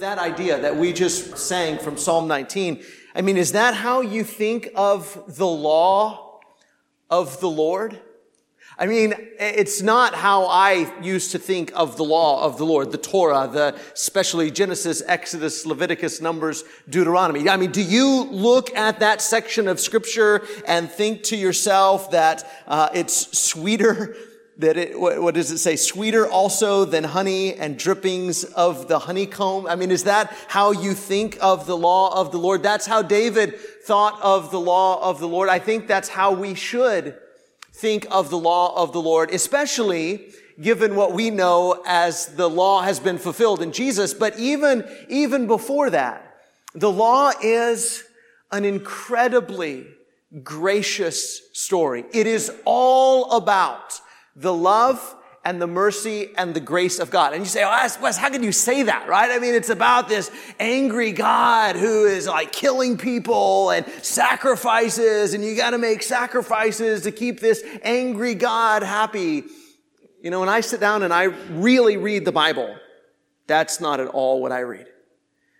That idea that we just sang from Psalm 19, I mean, is that how you think of the law of the Lord? I mean, it's not how I used to think of the law of the Lord, the Torah, the especially Genesis, Exodus, Leviticus, Numbers, Deuteronomy. I mean, do you look at that section of scripture and think to yourself that uh, it's sweeter that it, what, what, does it say? Sweeter also than honey and drippings of the honeycomb. I mean, is that how you think of the law of the Lord? That's how David thought of the law of the Lord. I think that's how we should think of the law of the Lord, especially given what we know as the law has been fulfilled in Jesus. But even, even before that, the law is an incredibly gracious story. It is all about the love and the mercy and the grace of God. And you say, oh, Wes, how can you say that, right? I mean, it's about this angry God who is like killing people and sacrifices, and you got to make sacrifices to keep this angry God happy. You know, when I sit down and I really read the Bible, that's not at all what I read.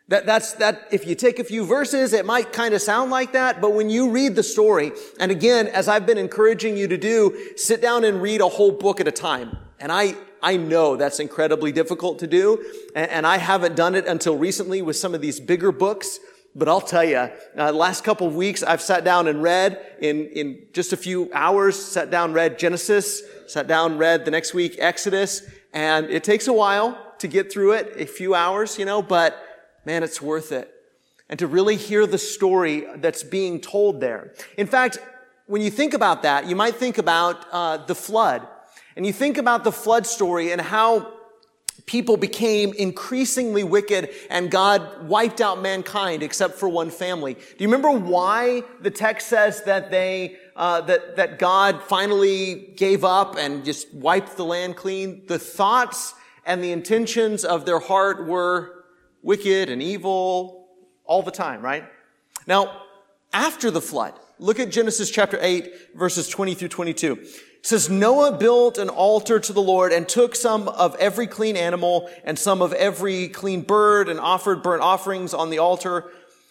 That, that's, that, if you take a few verses, it might kind of sound like that, but when you read the story, and again, as I've been encouraging you to do, sit down and read a whole book at a time. And I, I know that's incredibly difficult to do, and, and I haven't done it until recently with some of these bigger books. But I'll tell you, uh, last couple of weeks, I've sat down and read in, in just a few hours, sat down, read Genesis, sat down, read the next week Exodus, and it takes a while to get through it, a few hours, you know, but man, it's worth it. And to really hear the story that's being told there. In fact, when you think about that, you might think about uh, the flood. And you think about the flood story and how people became increasingly wicked and God wiped out mankind except for one family. Do you remember why the text says that they, uh, that, that God finally gave up and just wiped the land clean? The thoughts and the intentions of their heart were wicked and evil all the time, right? Now, after the flood, look at Genesis chapter 8, verses 20 through 22. It says, Noah built an altar to the Lord and took some of every clean animal and some of every clean bird and offered burnt offerings on the altar.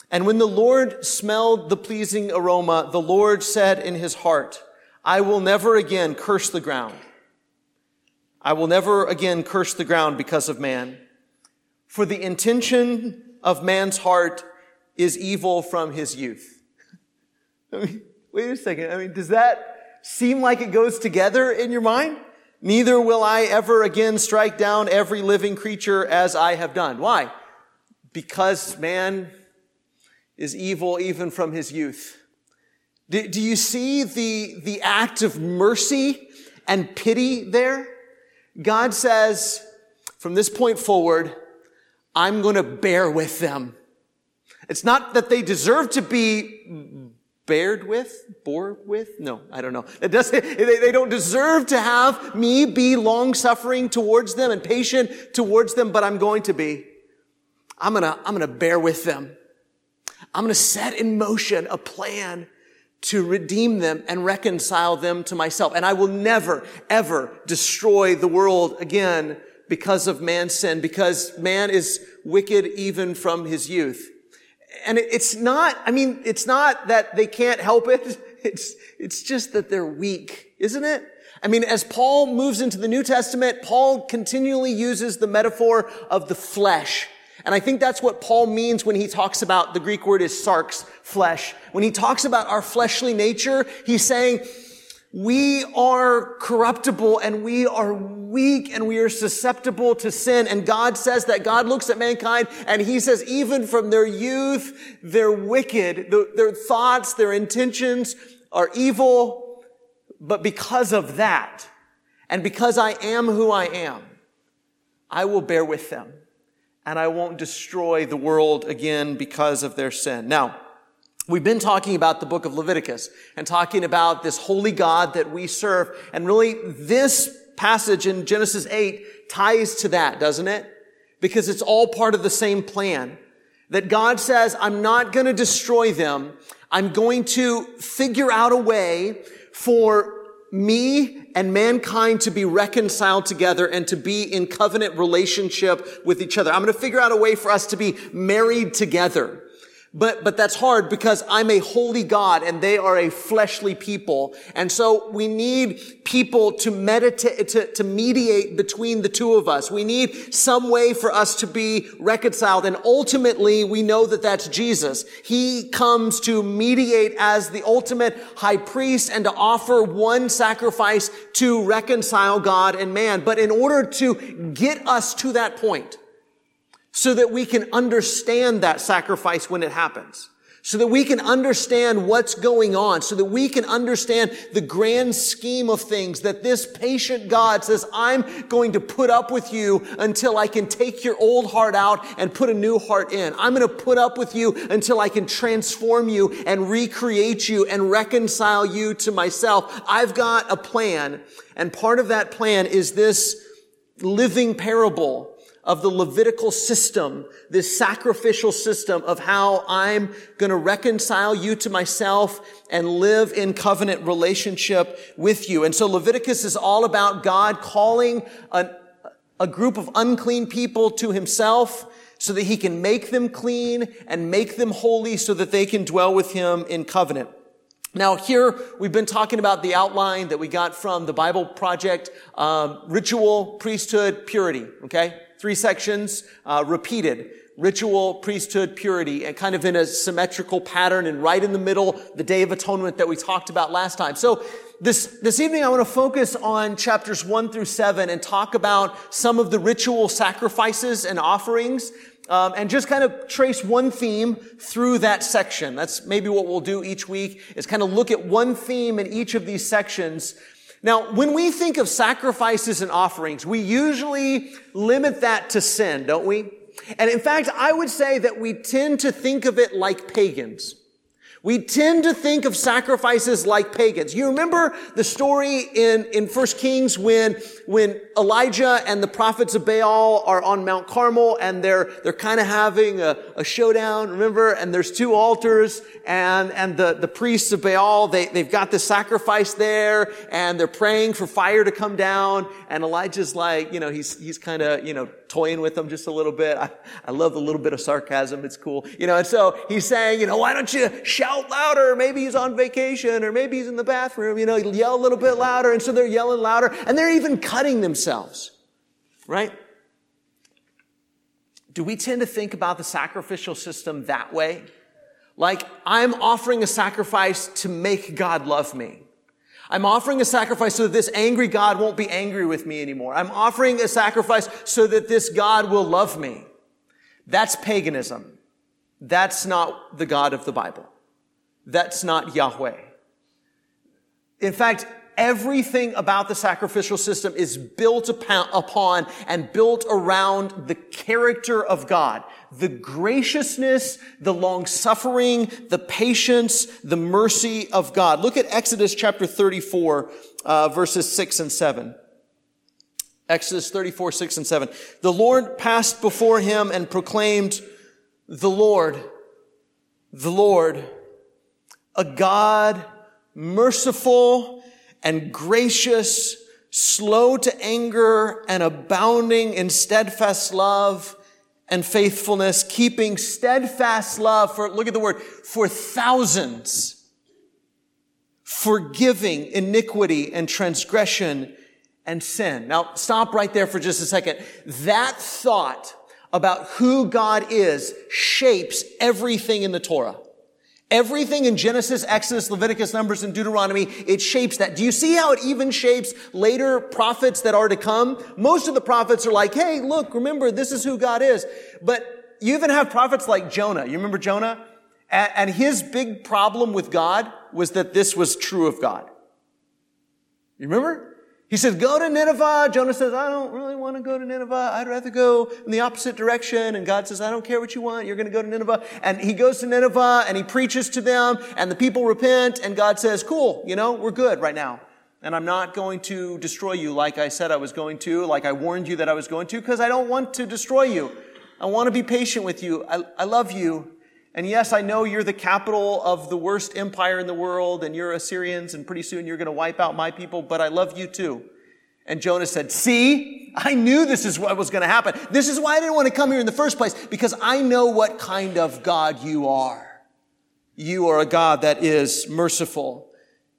And when the Lord smelled the pleasing aroma, the Lord said in his heart, I will never again curse the ground. I will never again curse the ground because of man. For the intention of man's heart is evil from his youth. I mean, wait a second. I mean, does that seem like it goes together in your mind? Neither will I ever again strike down every living creature as I have done. Why? Because man is evil even from his youth. Do, do you see the, the act of mercy and pity there? God says, from this point forward, I'm going to bear with them. It's not that they deserve to be bared with, bore with. No, I don't know. It does, they, they don't deserve to have me be long suffering towards them and patient towards them, but I'm going to be. I'm going to, I'm going to bear with them. I'm going to set in motion a plan to redeem them and reconcile them to myself. And I will never, ever destroy the world again because of man's sin, because man is wicked even from his youth. And it's not, I mean, it's not that they can't help it. It's, it's just that they're weak, isn't it? I mean, as Paul moves into the New Testament, Paul continually uses the metaphor of the flesh. And I think that's what Paul means when he talks about, the Greek word is sarx, flesh. When he talks about our fleshly nature, he's saying, we are corruptible and we are weak and we are susceptible to sin. And God says that God looks at mankind and he says, even from their youth, they're wicked. Their thoughts, their intentions are evil. But because of that, and because I am who I am, I will bear with them and I won't destroy the world again because of their sin. Now, We've been talking about the book of Leviticus and talking about this holy God that we serve. And really, this passage in Genesis 8 ties to that, doesn't it? Because it's all part of the same plan. That God says, I'm not going to destroy them. I'm going to figure out a way for me and mankind to be reconciled together and to be in covenant relationship with each other. I'm going to figure out a way for us to be married together. But, but that's hard because I'm a holy God and they are a fleshly people. And so we need people to meditate, to, to mediate between the two of us. We need some way for us to be reconciled. And ultimately, we know that that's Jesus. He comes to mediate as the ultimate high priest and to offer one sacrifice to reconcile God and man. But in order to get us to that point, so that we can understand that sacrifice when it happens. So that we can understand what's going on, so that we can understand the grand scheme of things, that this patient God says, I'm going to put up with you until I can take your old heart out and put a new heart in. I'm going to put up with you until I can transform you and recreate you and reconcile you to myself. I've got a plan, and part of that plan is this living parable of the Levitical system, this sacrificial system of how I'm going to reconcile you to myself and live in covenant relationship with you. And so Leviticus is all about God calling a, a group of unclean people to himself so that he can make them clean and make them holy so that they can dwell with him in covenant. Now, here we've been talking about the outline that we got from the Bible Project, um, ritual, priesthood, purity. Okay, three sections uh, repeated ritual, priesthood, purity, and kind of in a symmetrical pattern, and right in the middle, the Day of Atonement that we talked about last time. So this, this evening, I want to focus on chapters one through seven and talk about some of the ritual sacrifices and offerings um, and just kind of trace one theme through that section. That's maybe what we'll do each week is kind of look at one theme in each of these sections now, when we think of sacrifices and offerings, we usually limit that to sin, don't we? And in fact, I would say that we tend to think of it like pagans. We tend to think of sacrifices like pagans. You remember the story in, in 1 Kings when, when Elijah and the prophets of Baal are on Mount Carmel and they're, they're kind of having a, a showdown, remember? And there's two altars and, and the, the priests of Baal, they, they've got the sacrifice there and they're praying for fire to come down. And Elijah's like, you know, he's, he's kind of, you know, toying with them just a little bit. I, I love the little bit of sarcasm. It's cool. You know, and so he's saying, you know, why don't you shout louder? Maybe he's on vacation or maybe he's in the bathroom, you know, yell a little bit louder. And so they're yelling louder and they're even cutting themselves, right? Do we tend to think about the sacrificial system that way? Like, I'm offering a sacrifice to make God love me. I'm offering a sacrifice so that this angry God won't be angry with me anymore. I'm offering a sacrifice so that this God will love me. That's paganism. That's not the God of the Bible. That's not Yahweh. In fact, everything about the sacrificial system is built upon and built around the character of God. The graciousness, the long suffering, the patience, the mercy of God. Look at Exodus chapter 34, uh, verses 6 and 7. Exodus 34, 6 and 7. The Lord passed before him and proclaimed, the Lord, the Lord, a God merciful and gracious, slow to anger and abounding in steadfast love and faithfulness, keeping steadfast love for, look at the word, for thousands, forgiving iniquity and transgression and sin. Now stop right there for just a second. That thought about who God is shapes everything in the Torah. Everything in Genesis, Exodus, Leviticus, Numbers, and Deuteronomy, it shapes that. Do you see how it even shapes later prophets that are to come? Most of the prophets are like, hey, look, remember, this is who God is. But you even have prophets like Jonah. You remember Jonah? And his big problem with God was that this was true of God. You remember? He says, go to Nineveh. Jonah says, I don't really want to go to Nineveh. I'd rather go in the opposite direction. And God says, I don't care what you want. You're going to go to Nineveh. And he goes to Nineveh and he preaches to them and the people repent. And God says, cool, you know, we're good right now. And I'm not going to destroy you like I said I was going to, like I warned you that I was going to, because I don't want to destroy you. I want to be patient with you. I, I love you. And yes, I know you're the capital of the worst empire in the world and you're Assyrians and pretty soon you're going to wipe out my people, but I love you too. And Jonah said, see, I knew this is what was going to happen. This is why I didn't want to come here in the first place because I know what kind of God you are. You are a God that is merciful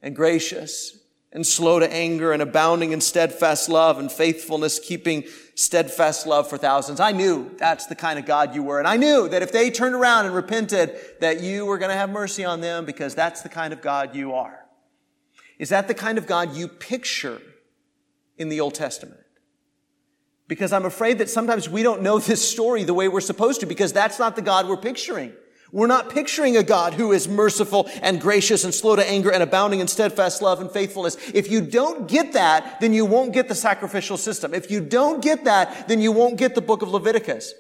and gracious and slow to anger and abounding in steadfast love and faithfulness, keeping steadfast love for thousands. I knew that's the kind of God you were. And I knew that if they turned around and repented, that you were going to have mercy on them because that's the kind of God you are. Is that the kind of God you picture in the Old Testament? Because I'm afraid that sometimes we don't know this story the way we're supposed to because that's not the God we're picturing. We're not picturing a God who is merciful and gracious and slow to anger and abounding in steadfast love and faithfulness. If you don't get that, then you won't get the sacrificial system. If you don't get that, then you won't get the book of Leviticus.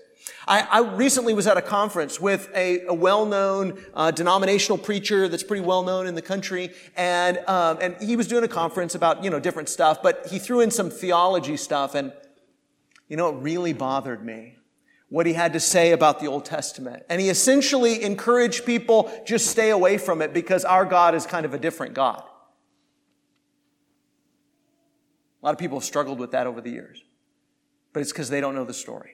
I, I recently was at a conference with a, a well-known uh, denominational preacher that's pretty well-known in the country, and um, and he was doing a conference about you know different stuff, but he threw in some theology stuff, and you know it really bothered me what he had to say about the Old Testament. And he essentially encouraged people just stay away from it because our God is kind of a different God. A lot of people have struggled with that over the years, but it's because they don't know the story.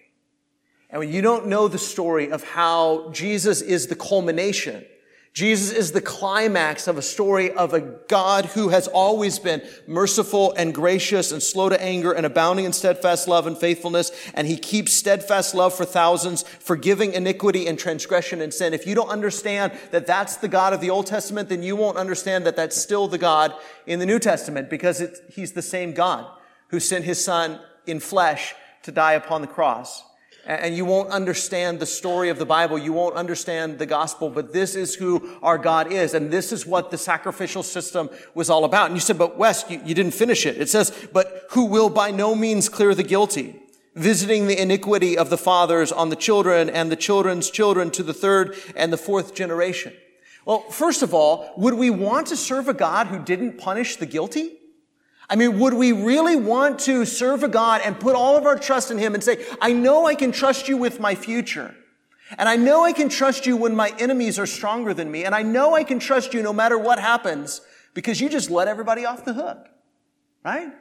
And when you don't know the story of how Jesus is the culmination Jesus is the climax of a story of a God who has always been merciful and gracious and slow to anger and abounding in steadfast love and faithfulness. And he keeps steadfast love for thousands, forgiving iniquity and transgression and sin. If you don't understand that that's the God of the Old Testament, then you won't understand that that's still the God in the New Testament because he's the same God who sent his son in flesh to die upon the cross and you won't understand the story of the Bible. You won't understand the gospel, but this is who our God is. And this is what the sacrificial system was all about. And you said, but Wes, you, you didn't finish it. It says, but who will by no means clear the guilty, visiting the iniquity of the fathers on the children and the children's children to the third and the fourth generation. Well, first of all, would we want to serve a God who didn't punish the guilty? I mean, would we really want to serve a God and put all of our trust in Him and say, I know I can trust you with my future. And I know I can trust you when my enemies are stronger than me. And I know I can trust you no matter what happens because you just let everybody off the hook. Right?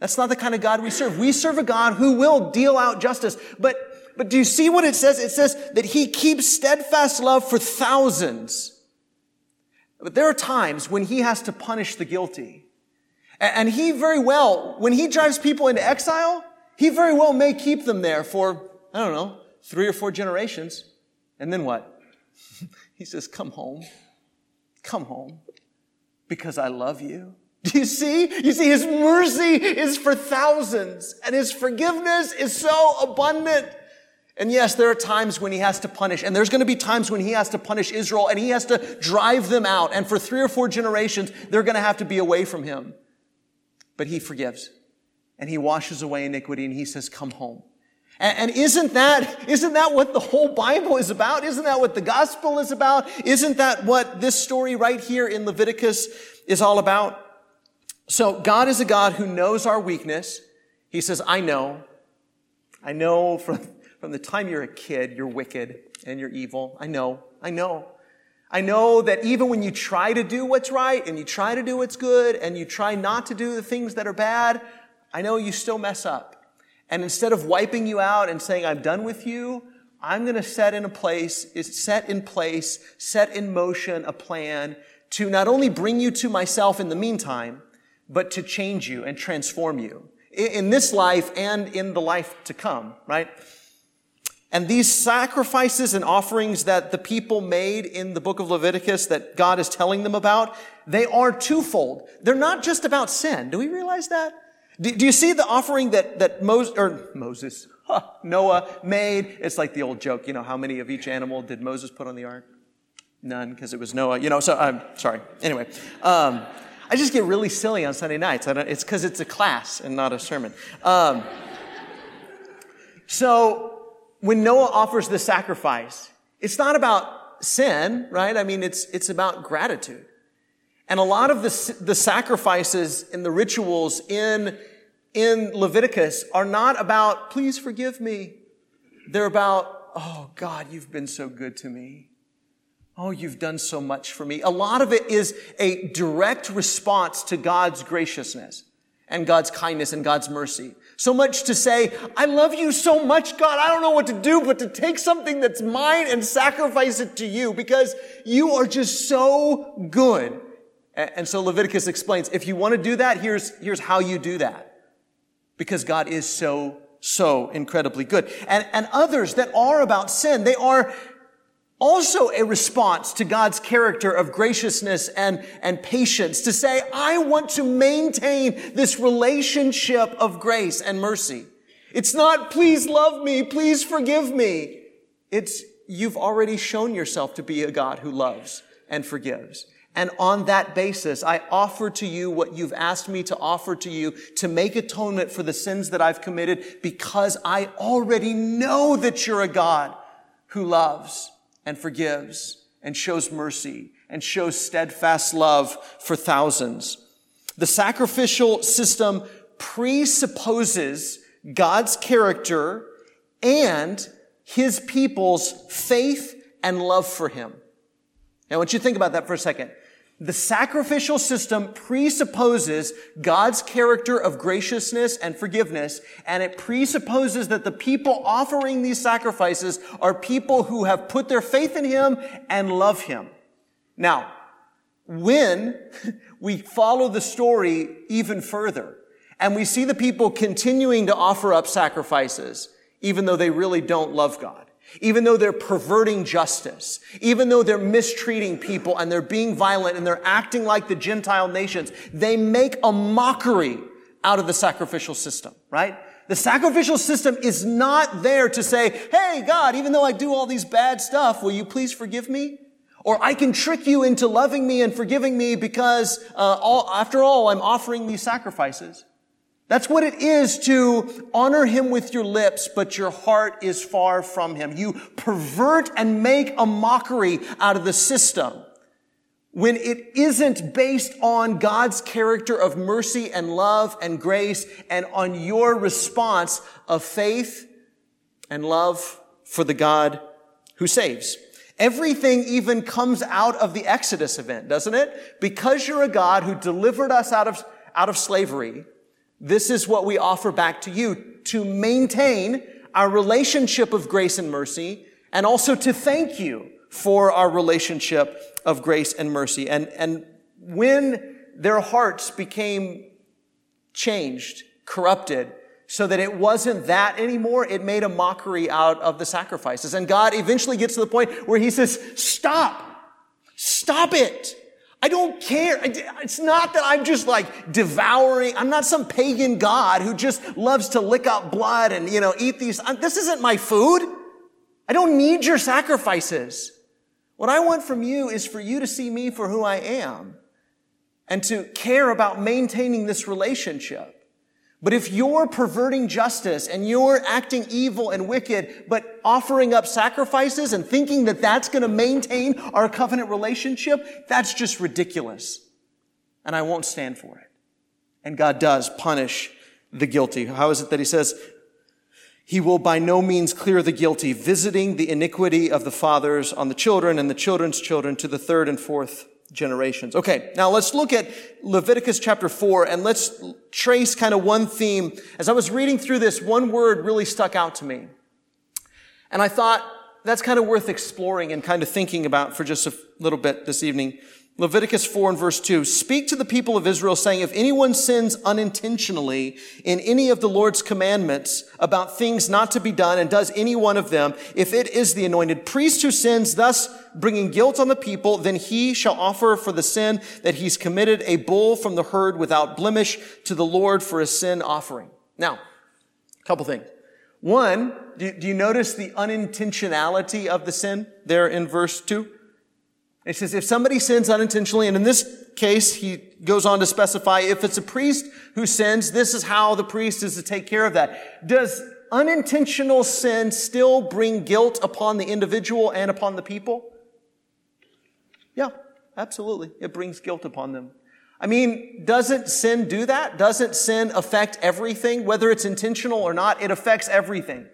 That's not the kind of God we serve. We serve a God who will deal out justice. But, but do you see what it says? It says that He keeps steadfast love for thousands. But there are times when He has to punish the guilty. And he very well, when he drives people into exile, he very well may keep them there for, I don't know, three or four generations. And then what? he says, come home. Come home. Because I love you. Do you see? You see, his mercy is for thousands and his forgiveness is so abundant. And yes, there are times when he has to punish, and there's going to be times when he has to punish Israel and he has to drive them out. And for three or four generations, they're going to have to be away from him but he forgives and he washes away iniquity and he says, come home. And, isn't that, isn't that what the whole Bible is about? Isn't that what the gospel is about? Isn't that what this story right here in Leviticus is all about? So God is a God who knows our weakness. He says, I know. I know from, from the time you're a kid, you're wicked and you're evil. I know. I know. I know that even when you try to do what's right and you try to do what's good and you try not to do the things that are bad, I know you still mess up. And instead of wiping you out and saying, I'm done with you, I'm going to set in a place, set in place, set in motion a plan to not only bring you to myself in the meantime, but to change you and transform you in this life and in the life to come, right? And these sacrifices and offerings that the people made in the book of Leviticus that God is telling them about, they are twofold. They're not just about sin. Do we realize that? Do, do you see the offering that, that Moses, or Moses, huh, Noah made? It's like the old joke, you know, how many of each animal did Moses put on the ark? None, because it was Noah. You know, so I'm sorry. Anyway, um, I just get really silly on Sunday nights. it's because it's a class and not a sermon. Um, so when Noah offers the sacrifice, it's not about sin, right? I mean, it's, it's about gratitude. And a lot of the, the sacrifices and the rituals in, in Leviticus are not about, please forgive me. They're about, oh God, you've been so good to me. Oh, you've done so much for me. A lot of it is a direct response to God's graciousness and God's kindness and God's mercy. So much to say, I love you so much, God. I don't know what to do, but to take something that's mine and sacrifice it to you because you are just so good. And so Leviticus explains, if you want to do that, here's, here's how you do that. Because God is so, so incredibly good. And, and others that are about sin, they are also a response to God's character of graciousness and, and patience to say, I want to maintain this relationship of grace and mercy. It's not, please love me, please forgive me. It's, you've already shown yourself to be a God who loves and forgives. And on that basis, I offer to you what you've asked me to offer to you to make atonement for the sins that I've committed because I already know that you're a God who loves and forgives and shows mercy and shows steadfast love for thousands. The sacrificial system presupposes God's character and his people's faith and love for him. Now, I want you to think about that for a second. The sacrificial system presupposes God's character of graciousness and forgiveness, and it presupposes that the people offering these sacrifices are people who have put their faith in Him and love Him. Now, when we follow the story even further, and we see the people continuing to offer up sacrifices, even though they really don't love God, even though they're perverting justice, even though they're mistreating people and they're being violent and they're acting like the Gentile nations, they make a mockery out of the sacrificial system, right? The sacrificial system is not there to say, hey, God, even though I do all these bad stuff, will you please forgive me? Or I can trick you into loving me and forgiving me because, uh, all, after all, I'm offering these sacrifices. That's what it is to honor him with your lips, but your heart is far from him. You pervert and make a mockery out of the system when it isn't based on God's character of mercy and love and grace and on your response of faith and love for the God who saves. Everything even comes out of the Exodus event, doesn't it? Because you're a God who delivered us out of, out of slavery, this is what we offer back to you to maintain our relationship of grace and mercy and also to thank you for our relationship of grace and mercy. And, and when their hearts became changed, corrupted, so that it wasn't that anymore, it made a mockery out of the sacrifices. And God eventually gets to the point where he says, stop, stop it. I don't care. It's not that I'm just like devouring. I'm not some pagan God who just loves to lick up blood and, you know, eat these. This isn't my food. I don't need your sacrifices. What I want from you is for you to see me for who I am and to care about maintaining this relationship. But if you're perverting justice and you're acting evil and wicked, but offering up sacrifices and thinking that that's going to maintain our covenant relationship, that's just ridiculous. And I won't stand for it. And God does punish the guilty. How is it that he says, he will by no means clear the guilty, visiting the iniquity of the fathers on the children and the children's children to the third and fourth generations. Okay, now let's look at Leviticus chapter 4 and let's trace kind of one theme. As I was reading through this, one word really stuck out to me. And I thought that's kind of worth exploring and kind of thinking about for just a little bit this evening. Leviticus 4 and verse 2, speak to the people of Israel saying, if anyone sins unintentionally in any of the Lord's commandments about things not to be done and does any one of them, if it is the anointed priest who sins, thus bringing guilt on the people, then he shall offer for the sin that he's committed a bull from the herd without blemish to the Lord for a sin offering. Now, a couple things. One, do, you notice the unintentionality of the sin there in verse 2? It says, if somebody sins unintentionally, and in this case, he goes on to specify if it's a priest who sins, this is how the priest is to take care of that. Does unintentional sin still bring guilt upon the individual and upon the people? Yeah, absolutely. It brings guilt upon them. I mean, doesn't sin do that? Doesn't sin affect everything? Whether it's intentional or not, it affects everything.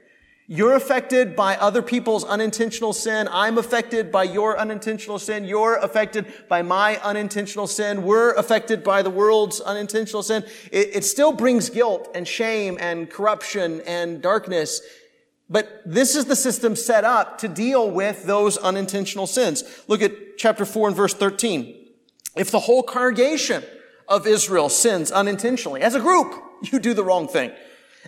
You're affected by other people's unintentional sin. I'm affected by your unintentional sin. You're affected by my unintentional sin. We're affected by the world's unintentional sin. It, it still brings guilt and shame and corruption and darkness. But this is the system set up to deal with those unintentional sins. Look at chapter 4 and verse 13. If the whole congregation of Israel sins unintentionally, as a group, you do the wrong thing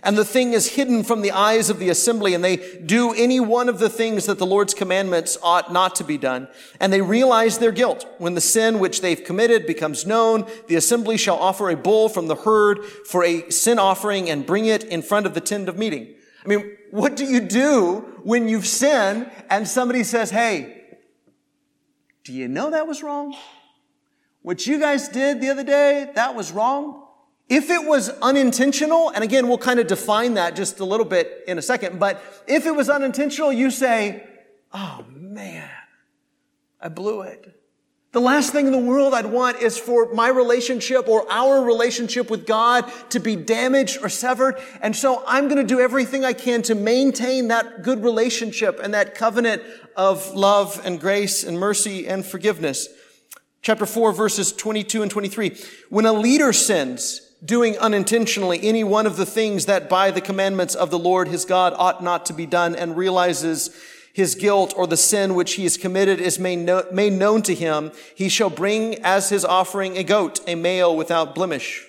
and the thing is hidden from the eyes of the assembly, and they do any one of the things that the Lord's commandments ought not to be done, and they realize their guilt. When the sin which they've committed becomes known, the assembly shall offer a bull from the herd for a sin offering and bring it in front of the tent of meeting. I mean, what do you do when you've sinned and somebody says, hey, do you know that was wrong? What you guys did the other day, that was wrong. If it was unintentional, and again, we'll kind of define that just a little bit in a second, but if it was unintentional, you say, oh man, I blew it. The last thing in the world I'd want is for my relationship or our relationship with God to be damaged or severed. And so I'm going to do everything I can to maintain that good relationship and that covenant of love and grace and mercy and forgiveness. Chapter 4 verses 22 and 23. When a leader sins, doing unintentionally any one of the things that by the commandments of the Lord his God ought not to be done and realizes his guilt or the sin which he has committed is made, known to him, he shall bring as his offering a goat, a male without blemish.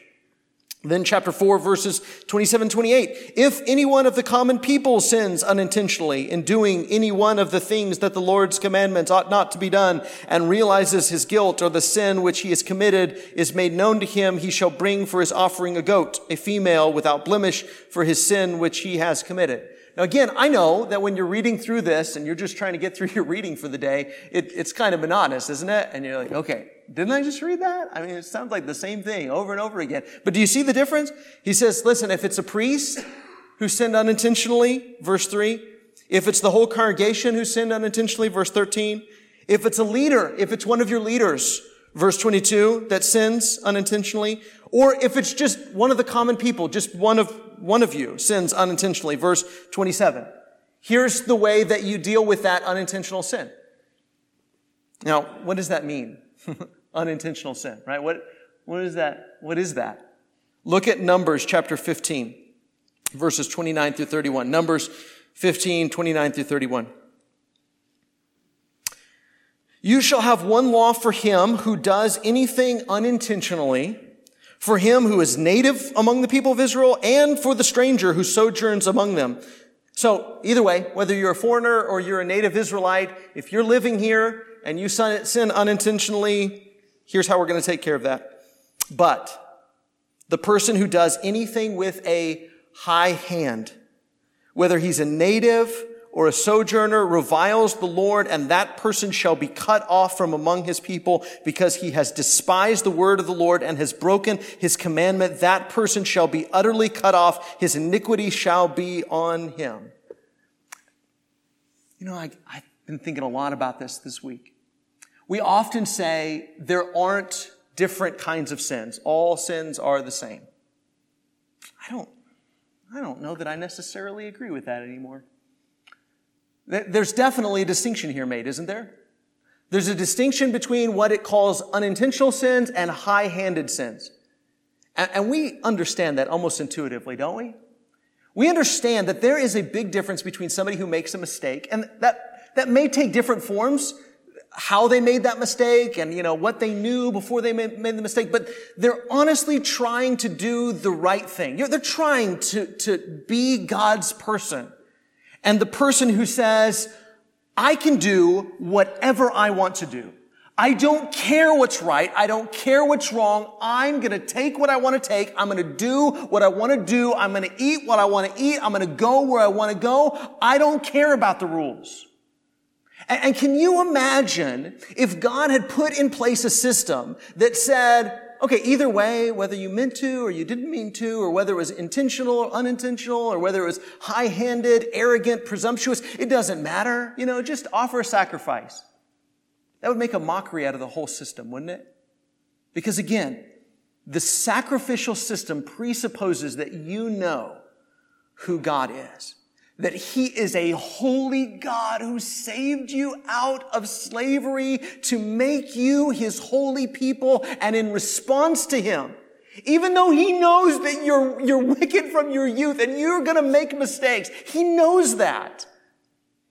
Then chapter 4 verses 27, 28. If any one of the common people sins unintentionally in doing any one of the things that the Lord's commandments ought not to be done and realizes his guilt or the sin which he has committed is made known to him, he shall bring for his offering a goat, a female without blemish for his sin which he has committed. Now again, I know that when you're reading through this and you're just trying to get through your reading for the day, it, it's kind of monotonous, isn't it? And you're like, okay, didn't I just read that? I mean, it sounds like the same thing over and over again. But do you see the difference? He says, listen, if it's a priest who sinned unintentionally, verse 3, if it's the whole congregation who sinned unintentionally, verse 13, if it's a leader, if it's one of your leaders, verse 22, that sins unintentionally, or if it's just one of the common people, just one of, one of you sins unintentionally, verse 27. Here's the way that you deal with that unintentional sin. Now, what does that mean? unintentional sin, right? What, what is that? What is that? Look at Numbers chapter 15, verses 29 through 31. Numbers 15, 29 through 31. You shall have one law for him who does anything unintentionally, for him who is native among the people of Israel, and for the stranger who sojourns among them. So either way, whether you're a foreigner or you're a native Israelite, if you're living here and you sin unintentionally, here's how we're going to take care of that. But the person who does anything with a high hand, whether he's a native or a sojourner reviles the Lord, and that person shall be cut off from among his people because he has despised the word of the Lord and has broken his commandment. That person shall be utterly cut off. His iniquity shall be on him. You know, I, I've been thinking a lot about this this week. We often say there aren't different kinds of sins. All sins are the same. I don't, I don't know that I necessarily agree with that anymore. There's definitely a distinction here made, isn't there? There's a distinction between what it calls unintentional sins and high-handed sins. And we understand that almost intuitively, don't we? We understand that there is a big difference between somebody who makes a mistake, and that, that may take different forms, how they made that mistake and, you know, what they knew before they made, the mistake, but they're honestly trying to do the right thing. You know, they're trying to, to be God's person. And the person who says, I can do whatever I want to do. I don't care what's right. I don't care what's wrong. I'm going to take what I want to take. I'm going to do what I want to do. I'm going to eat what I want to eat. I'm going to go where I want to go. I don't care about the rules. And, can you imagine if God had put in place a system that said, okay, either way, whether you meant to or you didn't mean to, or whether it was intentional or unintentional, or whether it was high-handed, arrogant, presumptuous, it doesn't matter. You know, just offer a sacrifice. That would make a mockery out of the whole system, wouldn't it? Because again, the sacrificial system presupposes that you know who God is that he is a holy God who saved you out of slavery to make you his holy people. And in response to him, even though he knows that you're, you're wicked from your youth and you're going to make mistakes, he knows that.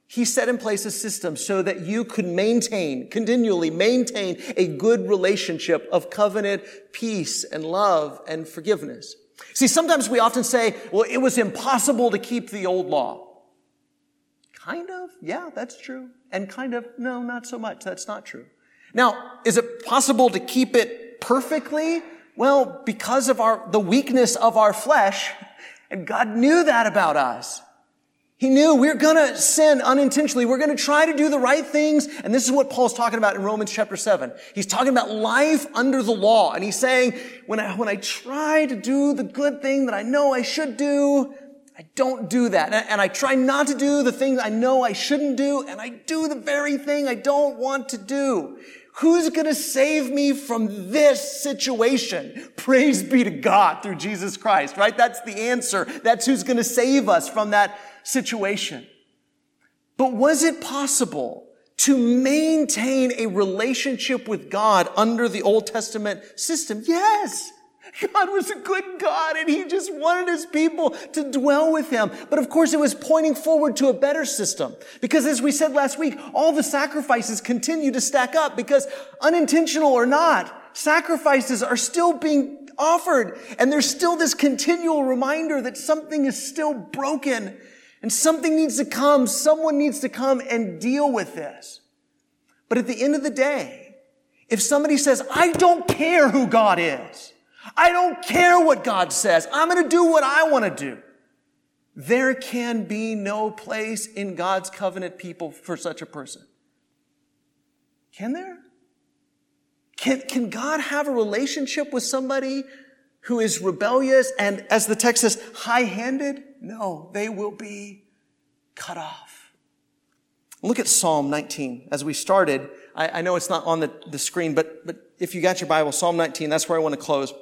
He set in place a system so that you could maintain, continually maintain a good relationship of covenant, peace, and love and forgiveness. See, sometimes we often say, well, it was impossible to keep the old law. Kind of, yeah, that's true. And kind of, no, not so much. That's not true. Now, is it possible to keep it perfectly? Well, because of our, the weakness of our flesh, and God knew that about us. He knew we're gonna sin unintentionally. We're gonna try to do the right things. And this is what Paul's talking about in Romans chapter 7. He's talking about life under the law. And he's saying, when I, when I try to do the good thing that I know I should do, I don't do that. And I, and I try not to do the things I know I shouldn't do, and I do the very thing I don't want to do. Who's going to save me from this situation? Praise be to God through Jesus Christ, right? That's the answer. That's who's going to save us from that situation. But was it possible to maintain a relationship with God under the Old Testament system? Yes. God was a good God and he just wanted his people to dwell with him. But of course it was pointing forward to a better system. Because as we said last week, all the sacrifices continue to stack up because unintentional or not, sacrifices are still being offered. And there's still this continual reminder that something is still broken and something needs to come. Someone needs to come and deal with this. But at the end of the day, if somebody says, I don't care who God is, I don't care what God says. I'm going to do what I want to do. There can be no place in God's covenant people for such a person. Can there? Can, can God have a relationship with somebody who is rebellious and, as the text says, high handed? No, they will be cut off. Look at Psalm 19. As we started, I, I know it's not on the, the screen, but, but if you got your Bible, Psalm 19, that's where I want to close.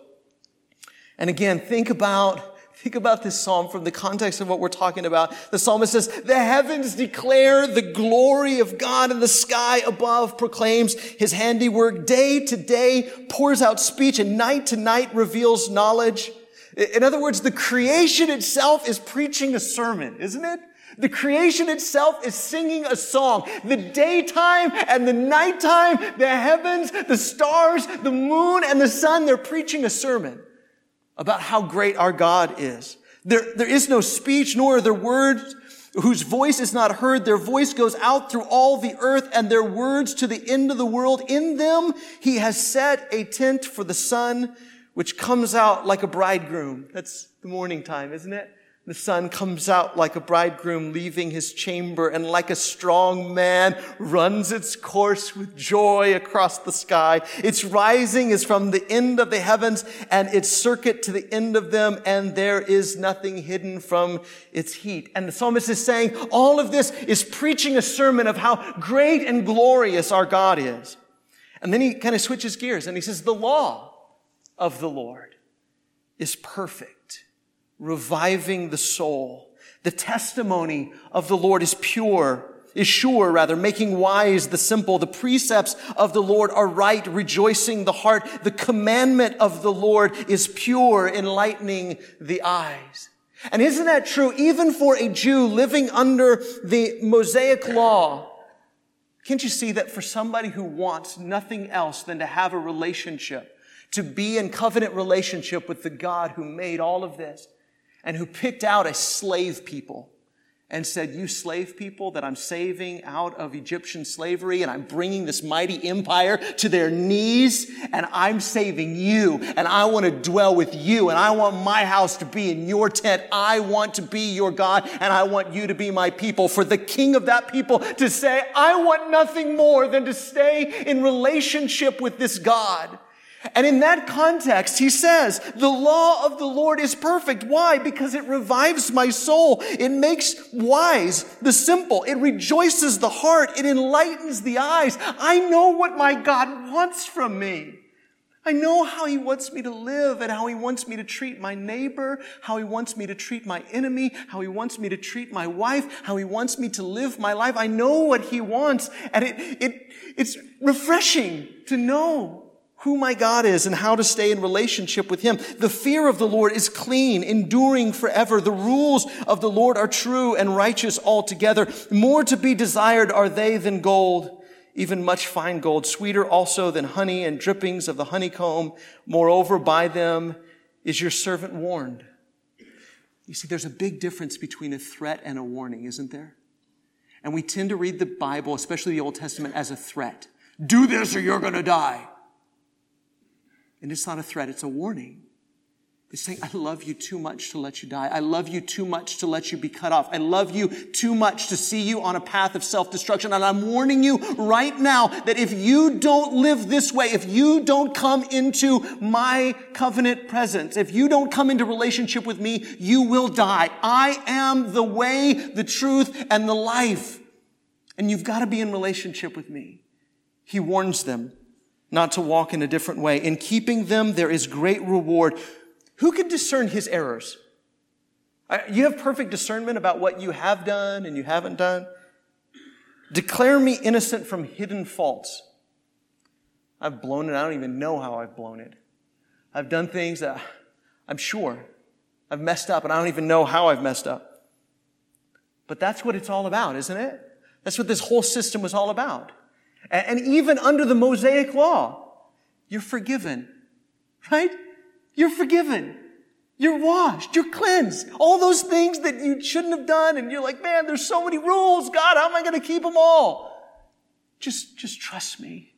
And again, think about, think about this psalm from the context of what we're talking about. The psalmist says, the heavens declare the glory of God and the sky above proclaims his handiwork. Day to day pours out speech and night to night reveals knowledge. In other words, the creation itself is preaching a sermon, isn't it? The creation itself is singing a song. The daytime and the nighttime, the heavens, the stars, the moon and the sun, they're preaching a sermon about how great our God is. There, there is no speech, nor are there words whose voice is not heard. Their voice goes out through all the earth and their words to the end of the world. In them, he has set a tent for the sun, which comes out like a bridegroom. That's the morning time, isn't it? The sun comes out like a bridegroom leaving his chamber and like a strong man runs its course with joy across the sky. Its rising is from the end of the heavens and its circuit to the end of them and there is nothing hidden from its heat. And the psalmist is saying all of this is preaching a sermon of how great and glorious our God is. And then he kind of switches gears and he says the law of the Lord is perfect reviving the soul. The testimony of the Lord is pure, is sure rather, making wise the simple. The precepts of the Lord are right, rejoicing the heart. The commandment of the Lord is pure, enlightening the eyes. And isn't that true even for a Jew living under the Mosaic law? Can't you see that for somebody who wants nothing else than to have a relationship, to be in covenant relationship with the God who made all of this, and who picked out a slave people and said, You slave people that I'm saving out of Egyptian slavery, and I'm bringing this mighty empire to their knees, and I'm saving you, and I want to dwell with you, and I want my house to be in your tent. I want to be your God, and I want you to be my people. For the king of that people to say, I want nothing more than to stay in relationship with this God. And in that context, he says, the law of the Lord is perfect. Why? Because it revives my soul. It makes wise the simple. It rejoices the heart. It enlightens the eyes. I know what my God wants from me. I know how he wants me to live and how he wants me to treat my neighbor, how he wants me to treat my enemy, how he wants me to treat my wife, how he wants me to live my life. I know what he wants and it, it, it's refreshing to know who my God is and how to stay in relationship with him. The fear of the Lord is clean, enduring forever. The rules of the Lord are true and righteous altogether. More to be desired are they than gold even much fine gold, sweeter also than honey and drippings of the honeycomb. Moreover, by them is your servant warned. You see, there's a big difference between a threat and a warning, isn't there? And we tend to read the Bible, especially the Old Testament, as a threat. Do this or you're going to die. And it's not a threat, it's a warning. He's saying, I love you too much to let you die. I love you too much to let you be cut off. I love you too much to see you on a path of self-destruction. And I'm warning you right now that if you don't live this way, if you don't come into my covenant presence, if you don't come into relationship with me, you will die. I am the way, the truth, and the life. And you've got to be in relationship with me. He warns them not to walk in a different way. In keeping them, there is great reward. Who can discern his errors? You have perfect discernment about what you have done and you haven't done. Declare me innocent from hidden faults. I've blown it. I don't even know how I've blown it. I've done things that I'm sure I've messed up and I don't even know how I've messed up. But that's what it's all about, isn't it? That's what this whole system was all about. And even under the Mosaic law, you're forgiven, right? You're forgiven. You're washed. You're cleansed. All those things that you shouldn't have done. And you're like, man, there's so many rules. God, how am I going to keep them all? Just, just trust me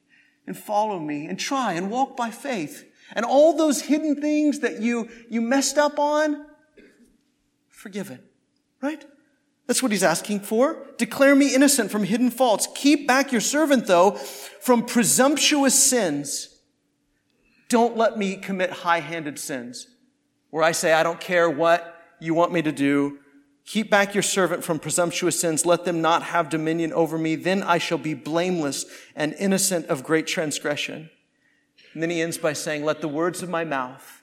and follow me and try and walk by faith. And all those hidden things that you, you messed up on, forgiven. Right? That's what he's asking for. Declare me innocent from hidden faults. Keep back your servant, though, from presumptuous sins don't let me commit high handed sins where I say, I don't care what you want me to do. Keep back your servant from presumptuous sins. Let them not have dominion over me. Then I shall be blameless and innocent of great transgression. And then he ends by saying, Let the words of my mouth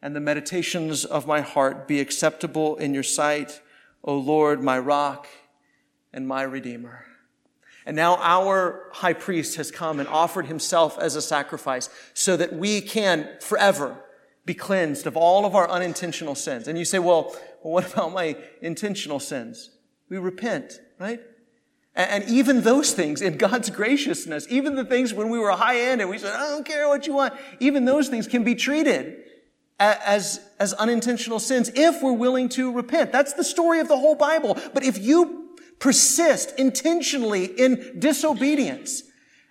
and the meditations of my heart be acceptable in your sight, O Lord, my rock and my redeemer. And now our high priest has come and offered himself as a sacrifice so that we can forever be cleansed of all of our unintentional sins. And you say, well, what about my intentional sins? We repent, right? And even those things in God's graciousness, even the things when we were high end and we said, I don't care what you want, even those things can be treated as, as unintentional sins if we're willing to repent. That's the story of the whole Bible. But if you persist intentionally in disobedience.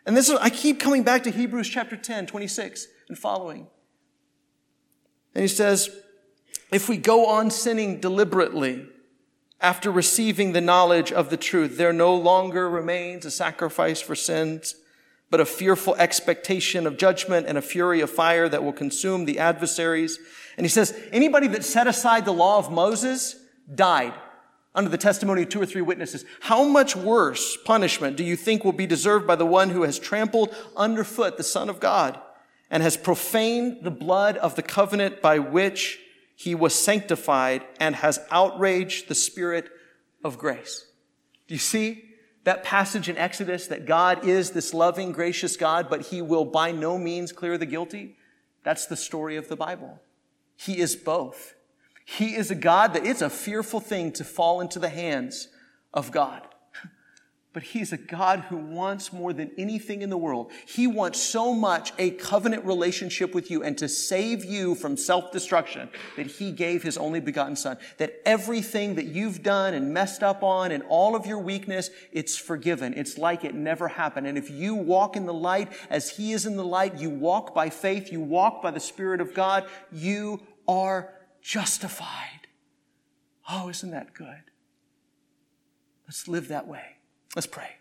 And this is, I keep coming back to Hebrews chapter 10, 26 and following. And he says, if we go on sinning deliberately after receiving the knowledge of the truth, there no longer remains a sacrifice for sins, but a fearful expectation of judgment and a fury of fire that will consume the adversaries. And he says, anybody that set aside the law of Moses died under the testimony of two or three witnesses. How much worse punishment do you think will be deserved by the one who has trampled underfoot the Son of God and has profaned the blood of the covenant by which he was sanctified and has outraged the Spirit of grace? Do you see that passage in Exodus that God is this loving, gracious God, but he will by no means clear the guilty? That's the story of the Bible. He is both. He is a God that it's a fearful thing to fall into the hands of God. But he's a God who wants more than anything in the world. He wants so much a covenant relationship with you and to save you from self-destruction that he gave his only begotten son. That everything that you've done and messed up on and all of your weakness, it's forgiven. It's like it never happened. And if you walk in the light as he is in the light, you walk by faith, you walk by the Spirit of God, you are justified. Oh, isn't that good? Let's live that way. Let's pray.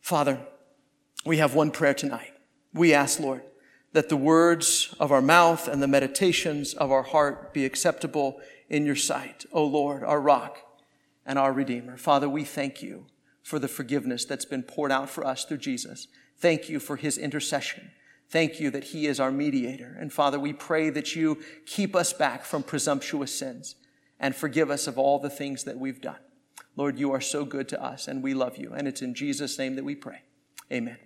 Father, we have one prayer tonight. We ask, Lord, that the words of our mouth and the meditations of our heart be acceptable in your sight, O Lord, our rock and our redeemer. Father, we thank you for the forgiveness that's been poured out for us through Jesus. Thank you for his intercession. Thank you that He is our mediator. And Father, we pray that you keep us back from presumptuous sins and forgive us of all the things that we've done. Lord, you are so good to us and we love you. And it's in Jesus' name that we pray. Amen.